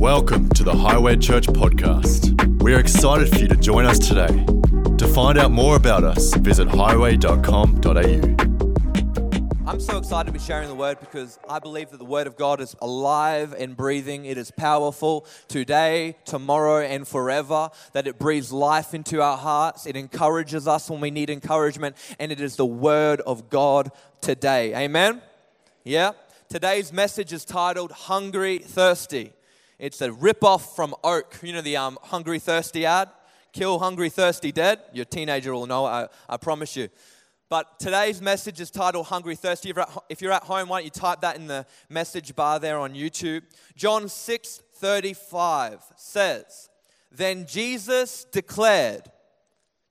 Welcome to the Highway Church podcast. We are excited for you to join us today. To find out more about us, visit highway.com.au. I'm so excited to be sharing the word because I believe that the word of God is alive and breathing. It is powerful today, tomorrow, and forever. That it breathes life into our hearts. It encourages us when we need encouragement. And it is the word of God today. Amen? Yeah? Today's message is titled Hungry Thirsty. It's a rip-off from Oak. You know the um, Hungry Thirsty ad? Kill Hungry Thirsty Dead. Your teenager will know I, I promise you. But today's message is titled Hungry Thirsty. If you're, at, if you're at home, why don't you type that in the message bar there on YouTube? John 6 35 says, Then Jesus declared,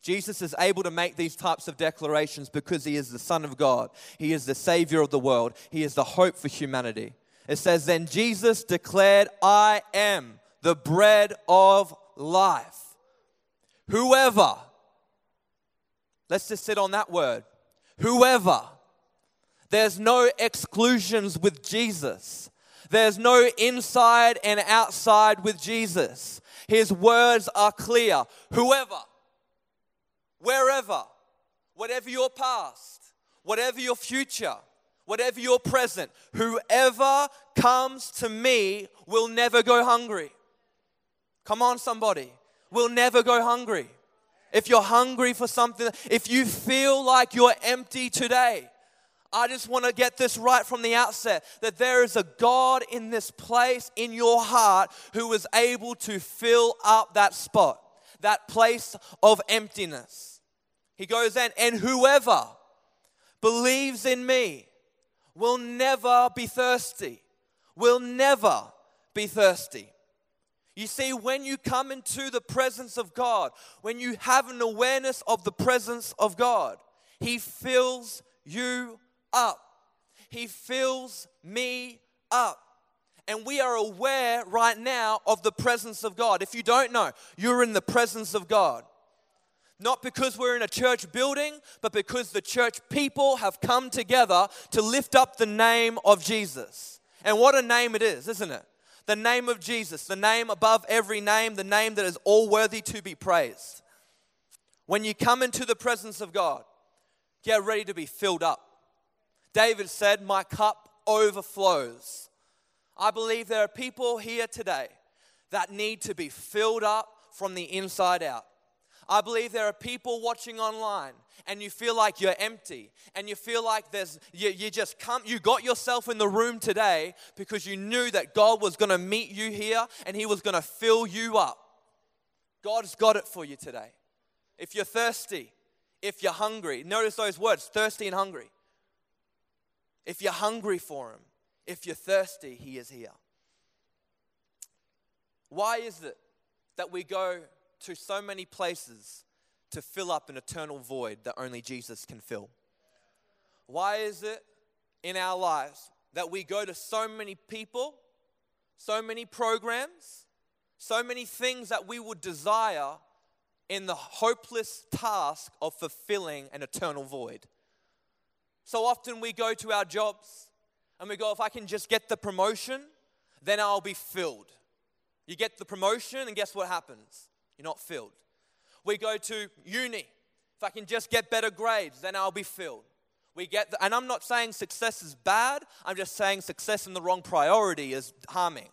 Jesus is able to make these types of declarations because he is the Son of God. He is the Savior of the world. He is the hope for humanity. It says, Then Jesus declared, I am the bread of life. Whoever, let's just sit on that word. Whoever, there's no exclusions with Jesus. There's no inside and outside with Jesus. His words are clear. Whoever, wherever, whatever your past, whatever your future, whatever your present, whoever comes to me will never go hungry. Come on, somebody. Will never go hungry. If you're hungry for something, if you feel like you're empty today, I just want to get this right from the outset that there is a God in this place in your heart who is able to fill up that spot, that place of emptiness. He goes in, and whoever believes in me will never be thirsty. Will never be thirsty. You see, when you come into the presence of God, when you have an awareness of the presence of God, He fills you up. He fills me up. And we are aware right now of the presence of God. If you don't know, you're in the presence of God. Not because we're in a church building, but because the church people have come together to lift up the name of Jesus. And what a name it is, isn't it? The name of Jesus, the name above every name, the name that is all worthy to be praised. When you come into the presence of God, get ready to be filled up. David said, My cup overflows. I believe there are people here today that need to be filled up from the inside out. I believe there are people watching online and you feel like you're empty and you feel like there's you, you just come you got yourself in the room today because you knew that God was going to meet you here and he was going to fill you up. God's got it for you today. If you're thirsty, if you're hungry, notice those words, thirsty and hungry. If you're hungry for him, if you're thirsty, he is here. Why is it that we go to so many places to fill up an eternal void that only Jesus can fill? Why is it in our lives that we go to so many people, so many programs, so many things that we would desire in the hopeless task of fulfilling an eternal void? So often we go to our jobs and we go, if I can just get the promotion, then I'll be filled. You get the promotion, and guess what happens? You're not filled. We go to uni. If I can just get better grades, then I'll be filled. We get, the, and I'm not saying success is bad. I'm just saying success in the wrong priority is harming.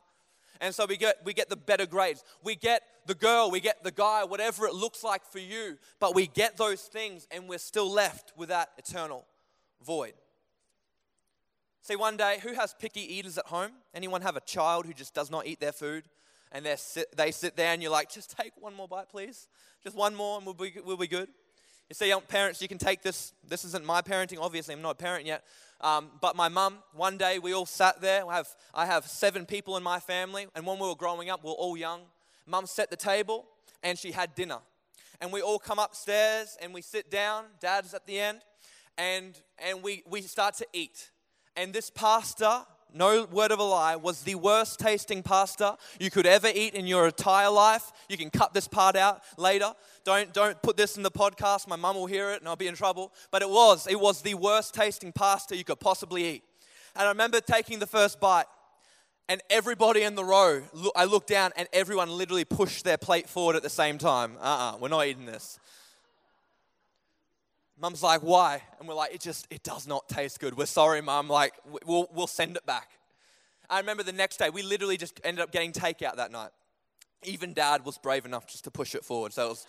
And so we get, we get the better grades. We get the girl, we get the guy, whatever it looks like for you. But we get those things and we're still left with that eternal void. See, one day, who has picky eaters at home? Anyone have a child who just does not eat their food? And sit, they sit there and you're like, just take one more bite, please. Just one more and we'll be, we'll be good. You see, parents, you can take this. This isn't my parenting. Obviously, I'm not a parent yet. Um, but my mum, one day we all sat there. I have, I have seven people in my family. And when we were growing up, we were all young. Mum set the table and she had dinner. And we all come upstairs and we sit down. Dad's at the end. And, and we, we start to eat. And this pasta no word of a lie, was the worst tasting pasta you could ever eat in your entire life. You can cut this part out later. Don't, don't put this in the podcast. My mum will hear it and I'll be in trouble. But it was, it was the worst tasting pasta you could possibly eat. And I remember taking the first bite And everybody in the row, I look down and everyone literally pushed their plate forward at the same time. Uh uh-uh, uh, we're not eating this. Mum's like, why? And we're like, it just, it does not taste good. We're sorry, mum. Like, we'll, we'll send it back. I remember the next day, we literally just ended up getting takeout that night. Even dad was brave enough just to push it forward. So it was,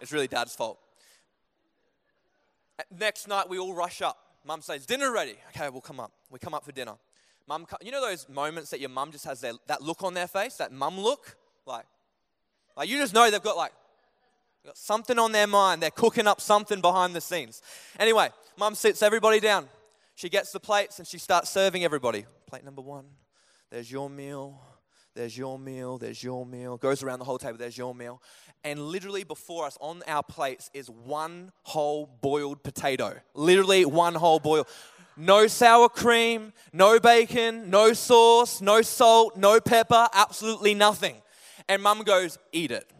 it's really dad's fault. Next night, we all rush up. Mum says, dinner ready. Okay, we'll come up. We come up for dinner. Mum, you know those moments that your mum just has their, that look on their face, that mum look? Like, like you just know they've got like got something on their mind. They're cooking up something behind the scenes. Anyway, mum sits everybody down. She gets the plates and she starts serving everybody. Plate number one, there's your meal, there's your meal, there's your meal. Goes around the whole table, there's your meal. And literally before us on our plates is one whole boiled potato. Literally one whole boil. No sour cream, no bacon, no sauce, no salt, no pepper, absolutely nothing. And mum goes, Eat it.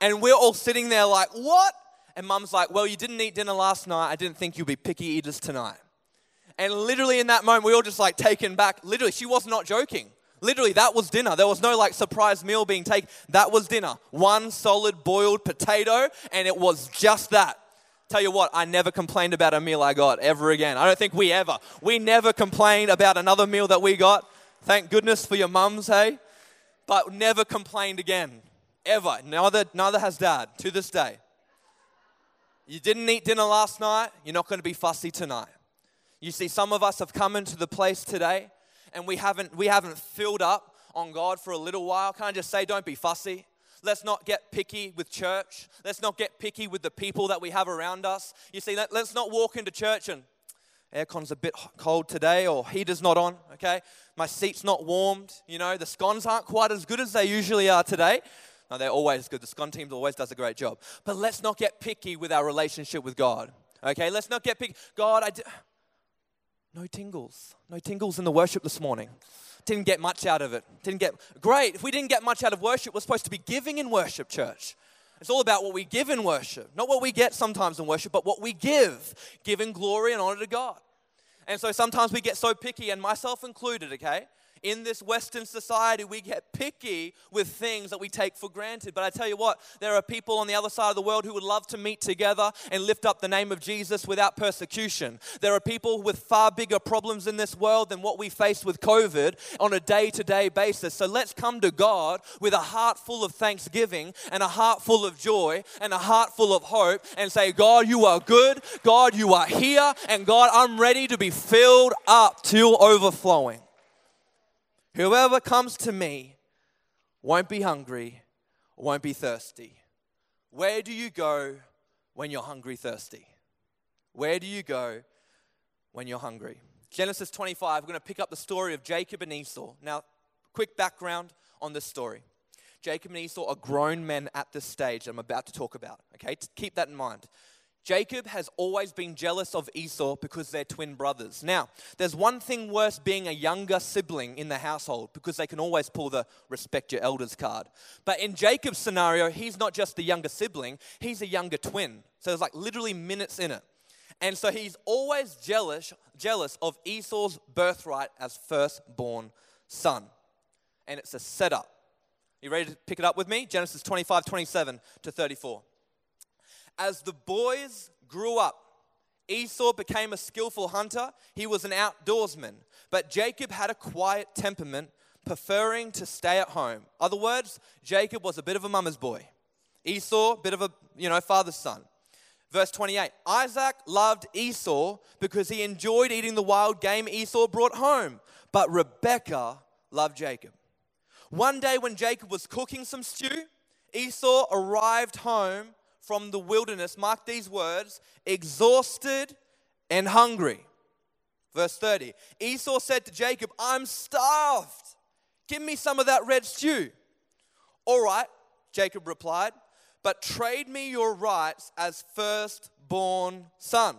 And we're all sitting there like, What? And mum's like, Well, you didn't eat dinner last night. I didn't think you'd be picky eaters tonight. And literally in that moment, we all just like taken back. Literally, she was not joking. Literally, that was dinner. There was no like surprise meal being taken. That was dinner. One solid boiled potato, and it was just that. Tell you what, I never complained about a meal I got ever again. I don't think we ever. We never complained about another meal that we got. Thank goodness for your mums, hey? But never complained again. Ever. Neither, neither has dad to this day. You didn't eat dinner last night, you're not going to be fussy tonight. You see, some of us have come into the place today and we haven't, we haven't filled up on God for a little while. Can I just say, don't be fussy? Let's not get picky with church. Let's not get picky with the people that we have around us. You see, let, us not walk into church and aircon's a bit cold today or heater's not on, okay? My seat's not warmed, you know, the scones aren't quite as good as they usually are today. No, they're always good. The scone team always does a great job. But let's not get picky with our relationship with God, okay? Let's not get picky. God, I. D- no tingles. No tingles in the worship this morning. Didn't get much out of it. Didn't get great. If we didn't get much out of worship, we're supposed to be giving in worship, church. It's all about what we give in worship. Not what we get sometimes in worship, but what we give. Giving glory and honor to God. And so sometimes we get so picky, and myself included, okay? In this Western society, we get picky with things that we take for granted. But I tell you what, there are people on the other side of the world who would love to meet together and lift up the name of Jesus without persecution. There are people with far bigger problems in this world than what we face with COVID on a day to day basis. So let's come to God with a heart full of thanksgiving and a heart full of joy and a heart full of hope and say, God, you are good. God, you are here. And God, I'm ready to be filled up till overflowing. Whoever comes to me won't be hungry, won't be thirsty. Where do you go when you're hungry, thirsty? Where do you go when you're hungry? Genesis 25, we're going to pick up the story of Jacob and Esau. Now, quick background on this story. Jacob and Esau are grown men at this stage I'm about to talk about. Okay, keep that in mind. Jacob has always been jealous of Esau because they're twin brothers. Now, there's one thing worse being a younger sibling in the household because they can always pull the respect your elders card. But in Jacob's scenario, he's not just the younger sibling, he's a younger twin. So there's like literally minutes in it. And so he's always jealous, jealous of Esau's birthright as firstborn son. And it's a setup. You ready to pick it up with me? Genesis 25, 27 to 34. As the boys grew up, Esau became a skillful hunter. He was an outdoorsman. But Jacob had a quiet temperament, preferring to stay at home. Other words, Jacob was a bit of a mama's boy. Esau, bit of a, you know, father's son. Verse 28 Isaac loved Esau because he enjoyed eating the wild game Esau brought home, but Rebekah loved Jacob. One day when Jacob was cooking some stew, Esau arrived home from the wilderness, mark these words, exhausted and hungry. Verse 30 Esau said to Jacob, I'm starved. Give me some of that red stew. All right, Jacob replied, but trade me your rights as firstborn son.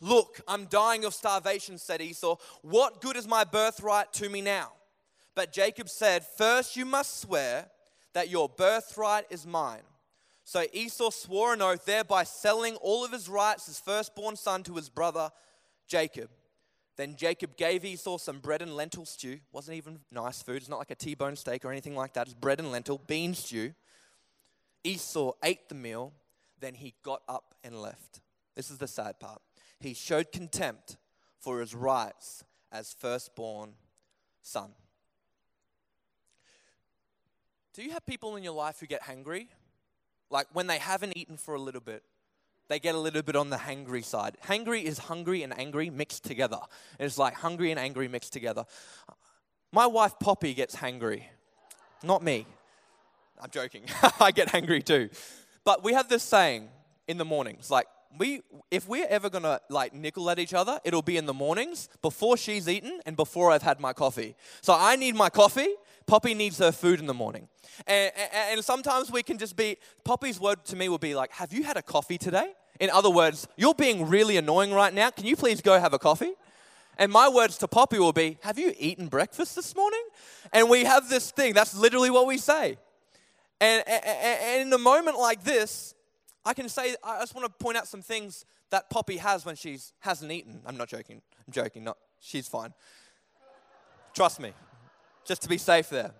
Look, I'm dying of starvation, said Esau. What good is my birthright to me now? But Jacob said, First you must swear that your birthright is mine. So Esau swore an oath, thereby selling all of his rights as firstborn son to his brother Jacob. Then Jacob gave Esau some bread and lentil stew. Wasn't even nice food. It's not like a T bone steak or anything like that. It's bread and lentil, bean stew. Esau ate the meal. Then he got up and left. This is the sad part. He showed contempt for his rights as firstborn son. Do you have people in your life who get hungry? Like when they haven't eaten for a little bit, they get a little bit on the hangry side. Hangry is hungry and angry mixed together. It's like hungry and angry mixed together. My wife Poppy gets hangry, not me. I'm joking. I get hangry too. But we have this saying in the mornings, like we if we're ever gonna like nickel at each other, it'll be in the mornings before she's eaten and before I've had my coffee. So I need my coffee. Poppy needs her food in the morning. And, and, and sometimes we can just be, Poppy's word to me will be like, Have you had a coffee today? In other words, you're being really annoying right now. Can you please go have a coffee? And my words to Poppy will be, Have you eaten breakfast this morning? And we have this thing, that's literally what we say. And, and, and in a moment like this, I can say, I just want to point out some things that Poppy has when she hasn't eaten. I'm not joking. I'm joking. Not, she's fine. Trust me, just to be safe there.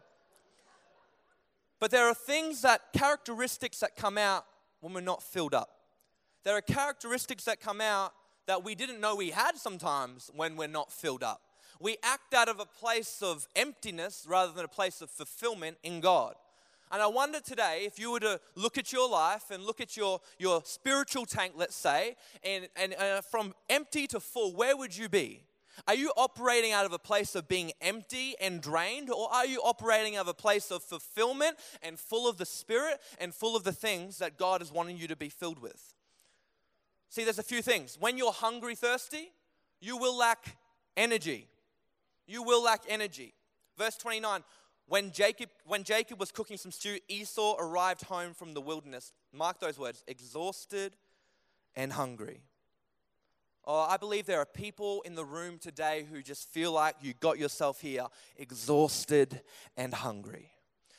But there are things that, characteristics that come out when we're not filled up. There are characteristics that come out that we didn't know we had sometimes when we're not filled up. We act out of a place of emptiness rather than a place of fulfillment in God. And I wonder today if you were to look at your life and look at your, your spiritual tank, let's say, and, and uh, from empty to full, where would you be? Are you operating out of a place of being empty and drained, or are you operating out of a place of fulfillment and full of the Spirit and full of the things that God is wanting you to be filled with? See, there's a few things. When you're hungry, thirsty, you will lack energy. You will lack energy. Verse 29 when Jacob, when Jacob was cooking some stew, Esau arrived home from the wilderness. Mark those words exhausted and hungry. Oh, I believe there are people in the room today who just feel like you got yourself here exhausted and hungry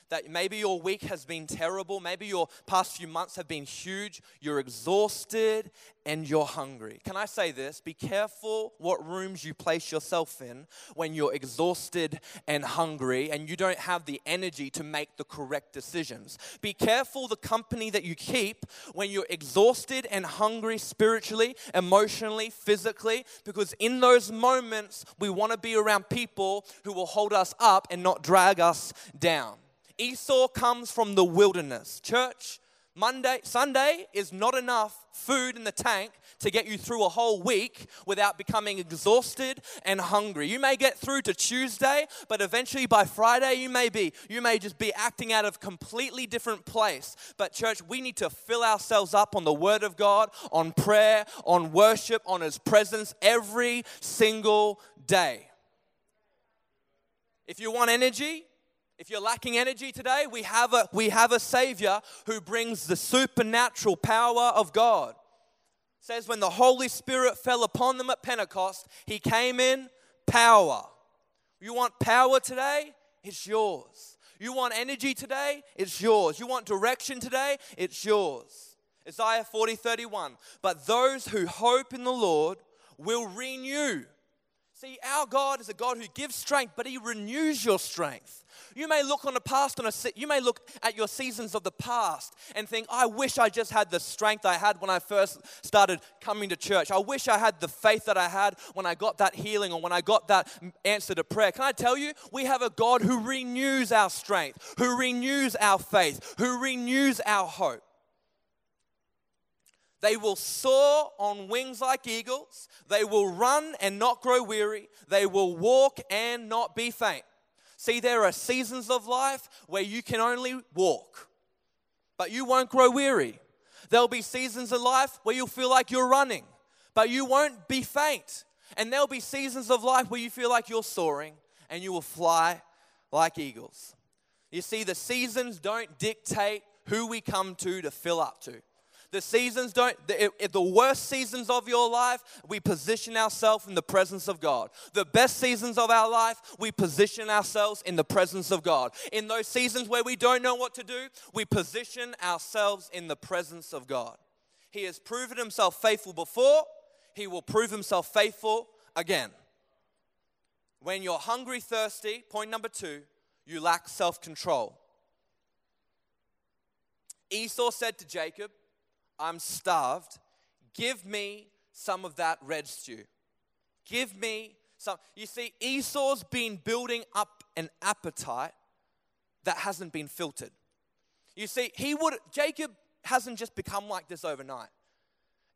that maybe your week has been terrible, maybe your past few months have been huge, you're exhausted and you're hungry. Can I say this? Be careful what rooms you place yourself in when you're exhausted and hungry and you don't have the energy to make the correct decisions. Be careful the company that you keep when you're exhausted and hungry spiritually, emotionally, physically, because in those moments we want to be around people who will hold us up and not drag us down. Esau comes from the wilderness. Church, Monday, Sunday is not enough food in the tank to get you through a whole week without becoming exhausted and hungry. You may get through to Tuesday, but eventually by Friday you may be you may just be acting out of completely different place. But church, we need to fill ourselves up on the word of God, on prayer, on worship, on his presence every single day. If you want energy, if you're lacking energy today, we have a, we have a Savior who brings the supernatural power of God. It says, when the Holy Spirit fell upon them at Pentecost, He came in power. You want power today? It's yours. You want energy today? It's yours. You want direction today? It's yours. Isaiah 40 31. But those who hope in the Lord will renew. See, our God is a God who gives strength, but He renews your strength. You may look on the past on a you may look at your seasons of the past and think, I wish I just had the strength I had when I first started coming to church. I wish I had the faith that I had when I got that healing or when I got that answer to prayer. Can I tell you, we have a God who renews our strength, who renews our faith, who renews our hope. They will soar on wings like eagles. They will run and not grow weary. They will walk and not be faint. See, there are seasons of life where you can only walk, but you won't grow weary. There'll be seasons of life where you'll feel like you're running, but you won't be faint. And there'll be seasons of life where you feel like you're soaring and you will fly like eagles. You see, the seasons don't dictate who we come to to fill up to. The seasons don't, the, the worst seasons of your life, we position ourselves in the presence of God. The best seasons of our life, we position ourselves in the presence of God. In those seasons where we don't know what to do, we position ourselves in the presence of God. He has proven himself faithful before, he will prove himself faithful again. When you're hungry, thirsty, point number two, you lack self control. Esau said to Jacob, I'm starved. Give me some of that red stew. Give me some. You see, Esau's been building up an appetite that hasn't been filtered. You see, he would, Jacob hasn't just become like this overnight.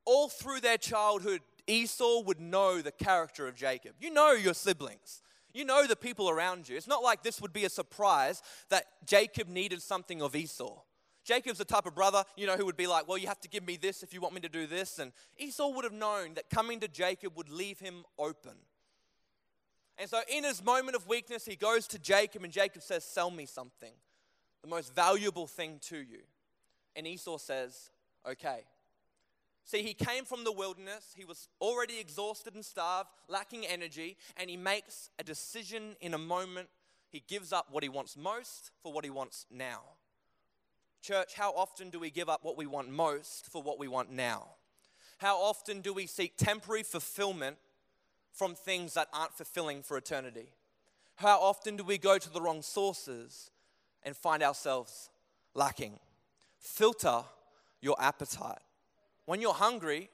All through their childhood, Esau would know the character of Jacob. You know your siblings. You know the people around you. It's not like this would be a surprise that Jacob needed something of Esau. Jacob's the type of brother, you know, who would be like, Well, you have to give me this if you want me to do this. And Esau would have known that coming to Jacob would leave him open. And so, in his moment of weakness, he goes to Jacob, and Jacob says, Sell me something, the most valuable thing to you. And Esau says, Okay. See, he came from the wilderness. He was already exhausted and starved, lacking energy, and he makes a decision in a moment. He gives up what he wants most for what he wants now. Church, how often do we give up what we want most for what we want now? How often do we seek temporary fulfillment from things that aren't fulfilling for eternity? How often do we go to the wrong sources and find ourselves lacking? Filter your appetite. When you're hungry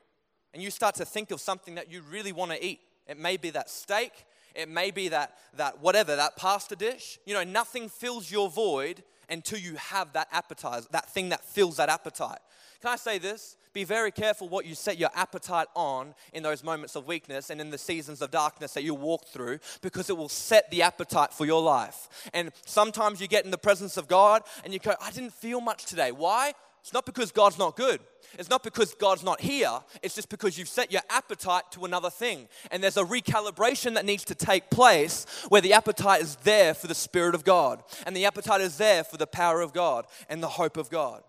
and you start to think of something that you really want to eat, it may be that steak, it may be that, that whatever, that pasta dish. You know, nothing fills your void until you have that appetite, that thing that fills that appetite. Can I say this? Be very careful what you set your appetite on in those moments of weakness and in the seasons of darkness that you walk through because it will set the appetite for your life. And sometimes you get in the presence of God and you go, I didn't feel much today. Why? It's not because God's not good. It's not because God's not here. It's just because you've set your appetite to another thing. And there's a recalibration that needs to take place where the appetite is there for the Spirit of God. And the appetite is there for the power of God and the hope of God.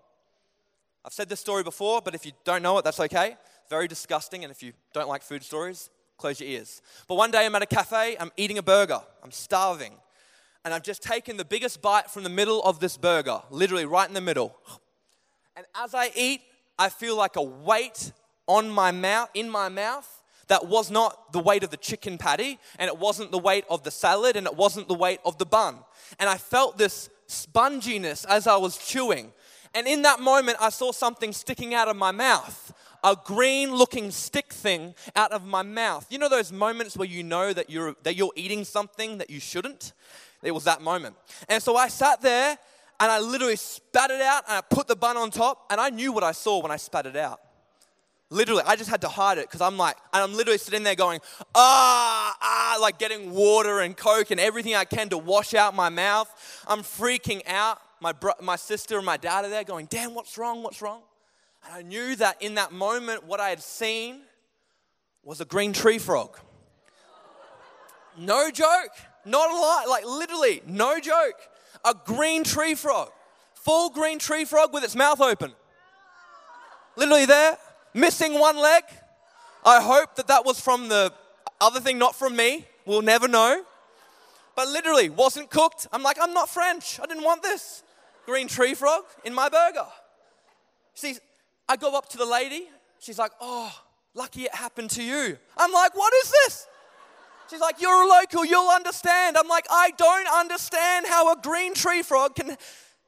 I've said this story before, but if you don't know it, that's okay. Very disgusting. And if you don't like food stories, close your ears. But one day I'm at a cafe, I'm eating a burger, I'm starving. And I've just taken the biggest bite from the middle of this burger, literally right in the middle. And as I eat, I feel like a weight on my mouth, in my mouth, that was not the weight of the chicken patty, and it wasn't the weight of the salad, and it wasn't the weight of the bun. And I felt this sponginess as I was chewing. And in that moment, I saw something sticking out of my mouth a green looking stick thing out of my mouth. You know those moments where you know that you're, that you're eating something that you shouldn't? It was that moment. And so I sat there and I literally spat it out and I put the bun on top and I knew what I saw when I spat it out. Literally, I just had to hide it because I'm like, and I'm literally sitting there going, ah, ah, like getting water and Coke and everything I can to wash out my mouth. I'm freaking out. My, bro- my sister and my dad are there going, Dan, what's wrong? What's wrong? And I knew that in that moment, what I had seen was a green tree frog. No joke, not a lie, like literally, no joke a green tree frog, full green tree frog with its mouth open. Literally there, missing one leg. I hope that that was from the other thing, not from me. We'll never know. But literally, wasn't cooked. I'm like, I'm not French. I didn't want this. Green tree frog in my burger. See, I go up to the lady. She's like, Oh, lucky it happened to you. I'm like, What is this? She's like, You're a local, you'll understand. I'm like, I don't understand how a green tree frog can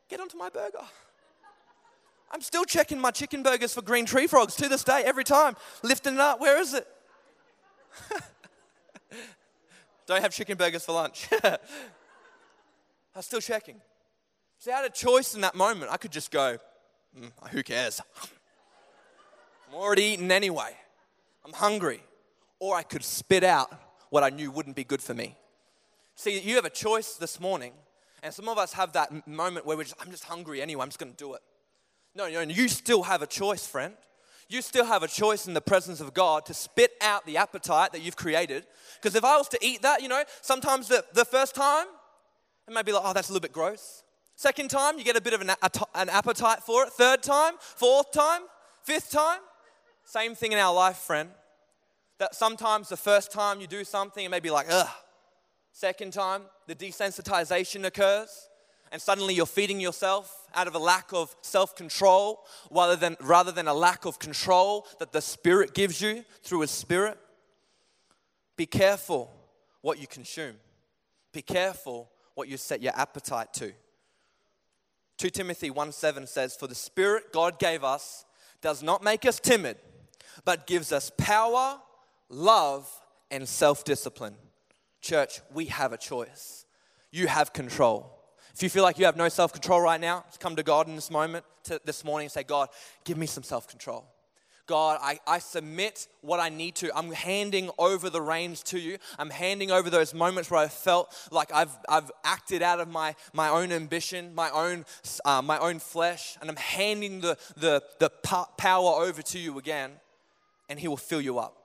get onto my burger. I'm still checking my chicken burgers for green tree frogs to this day, every time. Lifting it up, where is it? don't have chicken burgers for lunch. I'm still checking. See, I had a choice in that moment. I could just go, mm, who cares? I'm already eating anyway. I'm hungry. Or I could spit out what I knew wouldn't be good for me. See, you have a choice this morning, and some of us have that moment where we're just, I'm just hungry anyway, I'm just gonna do it. No, no, you still have a choice, friend. You still have a choice in the presence of God to spit out the appetite that you've created. Because if I was to eat that, you know, sometimes the, the first time, it may be like, oh, that's a little bit gross. Second time, you get a bit of an, an appetite for it. Third time, fourth time, fifth time. Same thing in our life, friend that sometimes the first time you do something, it may be like, ugh. Second time, the desensitization occurs, and suddenly you're feeding yourself out of a lack of self control rather than, rather than a lack of control that the Spirit gives you through His Spirit. Be careful what you consume. Be careful what you set your appetite to. 2 Timothy 1 7 says, For the Spirit God gave us does not make us timid, but gives us power, love, and self discipline. Church, we have a choice. You have control. If you feel like you have no self control right now, come to God in this moment, to this morning, and say, God, give me some self control. God, I, I submit what I need to. I'm handing over the reins to you. I'm handing over those moments where I felt like I've, I've acted out of my, my own ambition, my own, uh, my own flesh, and I'm handing the, the, the power over to you again, and He will fill you up.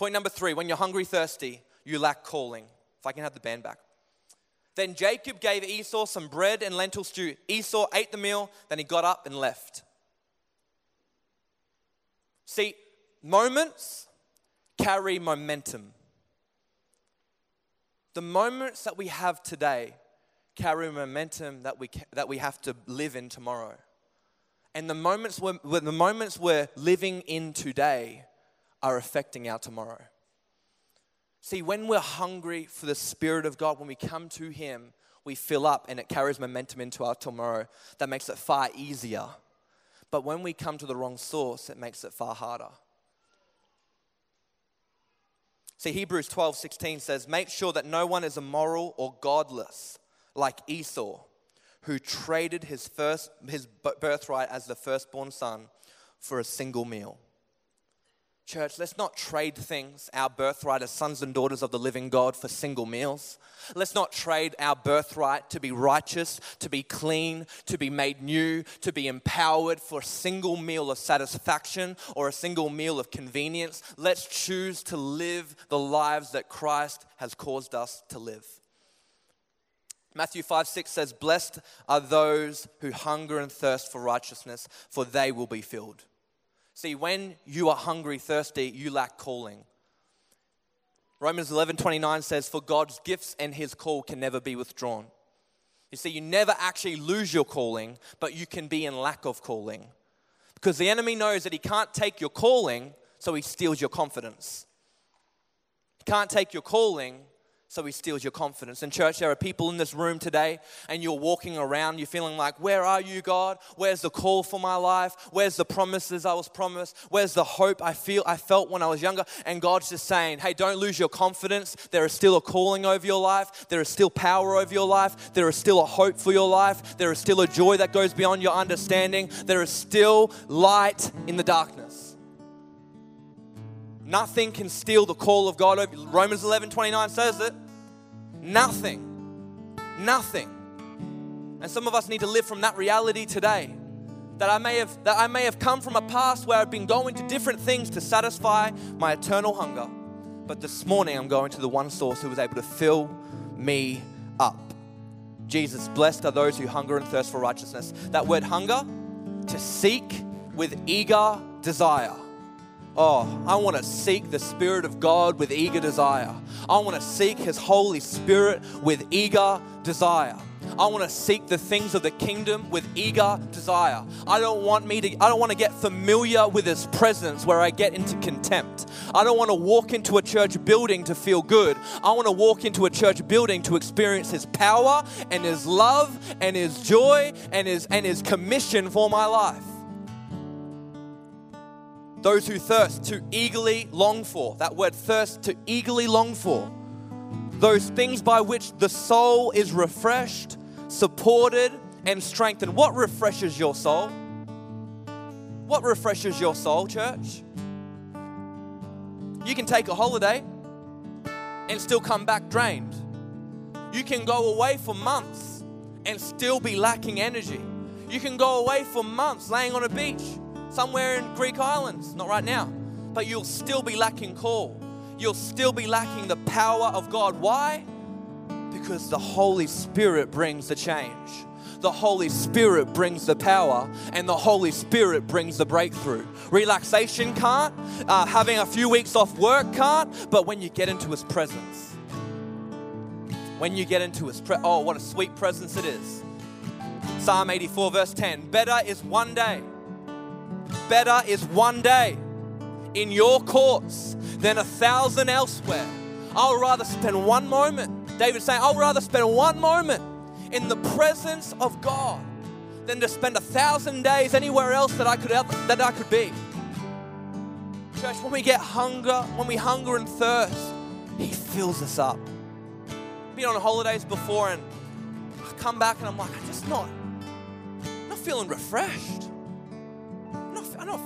Point number three when you're hungry, thirsty, you lack calling. If I can have the band back. Then Jacob gave Esau some bread and lentil stew. Esau ate the meal, then he got up and left. See, moments carry momentum. The moments that we have today carry momentum that we, that we have to live in tomorrow. And the moments, we're, the moments we're living in today are affecting our tomorrow. See, when we're hungry for the Spirit of God, when we come to Him, we fill up and it carries momentum into our tomorrow. That makes it far easier but when we come to the wrong source, it makes it far harder. See, Hebrews 12 16 says, Make sure that no one is immoral or godless like Esau, who traded his, first, his birthright as the firstborn son for a single meal. Church, let's not trade things, our birthright as sons and daughters of the living God, for single meals. Let's not trade our birthright to be righteous, to be clean, to be made new, to be empowered for a single meal of satisfaction or a single meal of convenience. Let's choose to live the lives that Christ has caused us to live. Matthew 5 6 says, Blessed are those who hunger and thirst for righteousness, for they will be filled. See, when you are hungry, thirsty, you lack calling. Romans 11 29 says, For God's gifts and his call can never be withdrawn. You see, you never actually lose your calling, but you can be in lack of calling. Because the enemy knows that he can't take your calling, so he steals your confidence. He can't take your calling, so he steals your confidence. And, church, there are people in this room today, and you're walking around, you're feeling like, Where are you, God? Where's the call for my life? Where's the promises I was promised? Where's the hope I feel I felt when I was younger? And God's just saying, Hey, don't lose your confidence. There is still a calling over your life, there is still power over your life, there is still a hope for your life, there is still a joy that goes beyond your understanding, there is still light in the darkness. Nothing can steal the call of God. Romans 11 29 says it. Nothing. Nothing. And some of us need to live from that reality today. That I may have that I may have come from a past where I've been going to different things to satisfy my eternal hunger. But this morning I'm going to the one source who was able to fill me up. Jesus, blessed are those who hunger and thirst for righteousness. That word hunger, to seek with eager desire. Oh, I want to seek the Spirit of God with eager desire. I want to seek His Holy Spirit with eager desire. I want to seek the things of the kingdom with eager desire. I don't want me to I don't want to get familiar with his presence where I get into contempt. I don't want to walk into a church building to feel good. I want to walk into a church building to experience his power and his love and his joy and his and his commission for my life. Those who thirst to eagerly long for. That word thirst to eagerly long for. Those things by which the soul is refreshed, supported, and strengthened. What refreshes your soul? What refreshes your soul, church? You can take a holiday and still come back drained. You can go away for months and still be lacking energy. You can go away for months laying on a beach somewhere in Greek islands, not right now, but you'll still be lacking call. You'll still be lacking the power of God. Why? Because the Holy Spirit brings the change. The Holy Spirit brings the power, and the Holy Spirit brings the breakthrough. Relaxation can't, uh, having a few weeks off work can't, but when you get into His presence, when you get into His presence, oh, what a sweet presence it is. Psalm 84, verse 10 Better is one day better is one day in your courts than a thousand elsewhere. I'll rather spend one moment David's saying, I'll rather spend one moment in the presence of God than to spend a thousand days anywhere else that I could that I could be. Church, when we get hunger, when we hunger and thirst, He fills us up. Been on holidays before and I come back and I'm like, I'm just not, not feeling refreshed.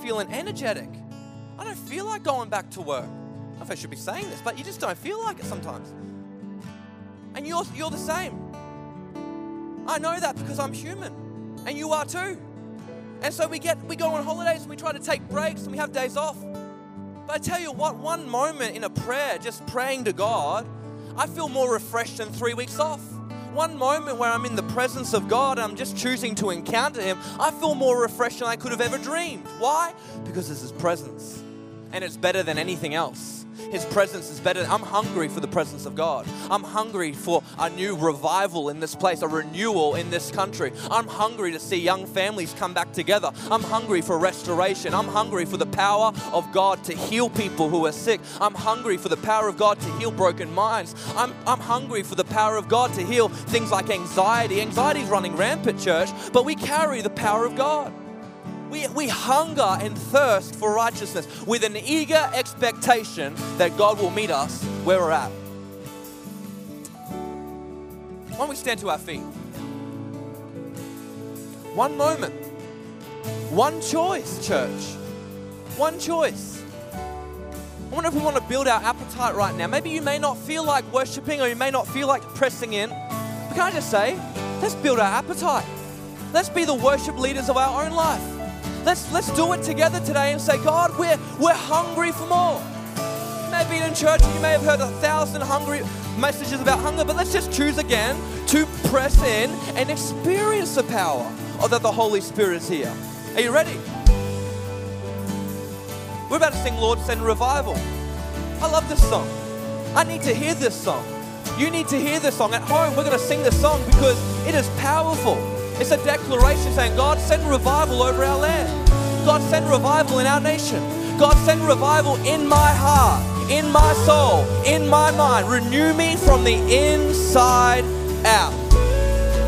Feeling energetic. I don't feel like going back to work. I don't know if I should be saying this, but you just don't feel like it sometimes. And you're, you're the same. I know that because I'm human, and you are too. And so we get we go on holidays and we try to take breaks and we have days off. But I tell you what, one moment in a prayer, just praying to God, I feel more refreshed than three weeks off. One moment where I'm in the presence of God, I'm just choosing to encounter Him, I feel more refreshed than I could have ever dreamed. Why? Because it's His presence. And it's better than anything else. His presence is better. I'm hungry for the presence of God. I'm hungry for a new revival in this place, a renewal in this country. I'm hungry to see young families come back together. I'm hungry for restoration. I'm hungry for the power of God to heal people who are sick. I'm hungry for the power of God to heal broken minds. I'm, I'm hungry for the power of God to heal things like anxiety. Anxiety is running rampant, church, but we carry the power of God. We, we hunger and thirst for righteousness with an eager expectation that God will meet us where we're at. Why don't we stand to our feet? One moment, one choice, church. One choice. I wonder if we want to build our appetite right now. Maybe you may not feel like worshiping or you may not feel like pressing in. But can I just say, let's build our appetite. Let's be the worship leaders of our own life. Let's, let's do it together today and say, God, we're, we're hungry for more. You may have been in church and you may have heard a thousand hungry messages about hunger, but let's just choose again to press in and experience the power of that the Holy Spirit is here. Are you ready? We're about to sing Lord Send Revival. I love this song. I need to hear this song. You need to hear this song. At home, we're going to sing this song because it is powerful. It's a declaration saying, God, send revival over our land. God, send revival in our nation. God, send revival in my heart, in my soul, in my mind. Renew me from the inside out.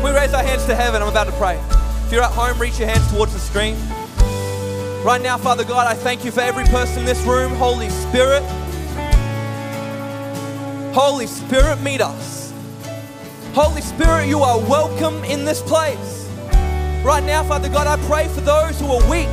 We raise our hands to heaven. I'm about to pray. If you're at home, reach your hands towards the screen. Right now, Father God, I thank you for every person in this room. Holy Spirit, Holy Spirit, meet us. Holy Spirit, you are welcome in this place. Right now, Father God, I pray for those who are weak,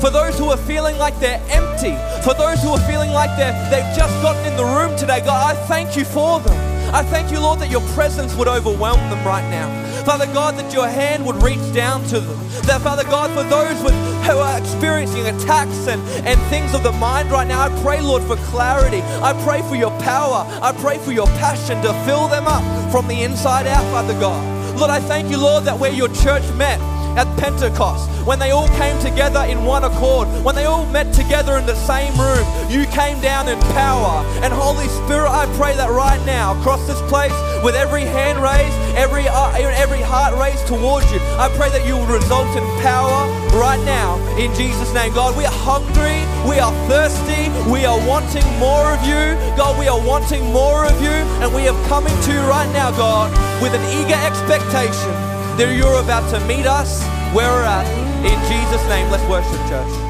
for those who are feeling like they're empty, for those who are feeling like they've just gotten in the room today. God, I thank you for them. I thank you, Lord, that your presence would overwhelm them right now. Father God, that your hand would reach down to them. That, Father God, for those with, who are experiencing attacks and, and things of the mind right now, I pray, Lord, for clarity. I pray for your power. I pray for your passion to fill them up from the inside out, Father God. Lord, I thank you, Lord, that where your church met, at Pentecost, when they all came together in one accord, when they all met together in the same room, you came down in power. And Holy Spirit, I pray that right now, across this place, with every hand raised, every, uh, every heart raised towards you, I pray that you will result in power right now in Jesus' name. God, we are hungry, we are thirsty, we are wanting more of you. God, we are wanting more of you, and we are coming to you right now, God, with an eager expectation that you're about to meet us where we're at. In Jesus' name, let's worship, church.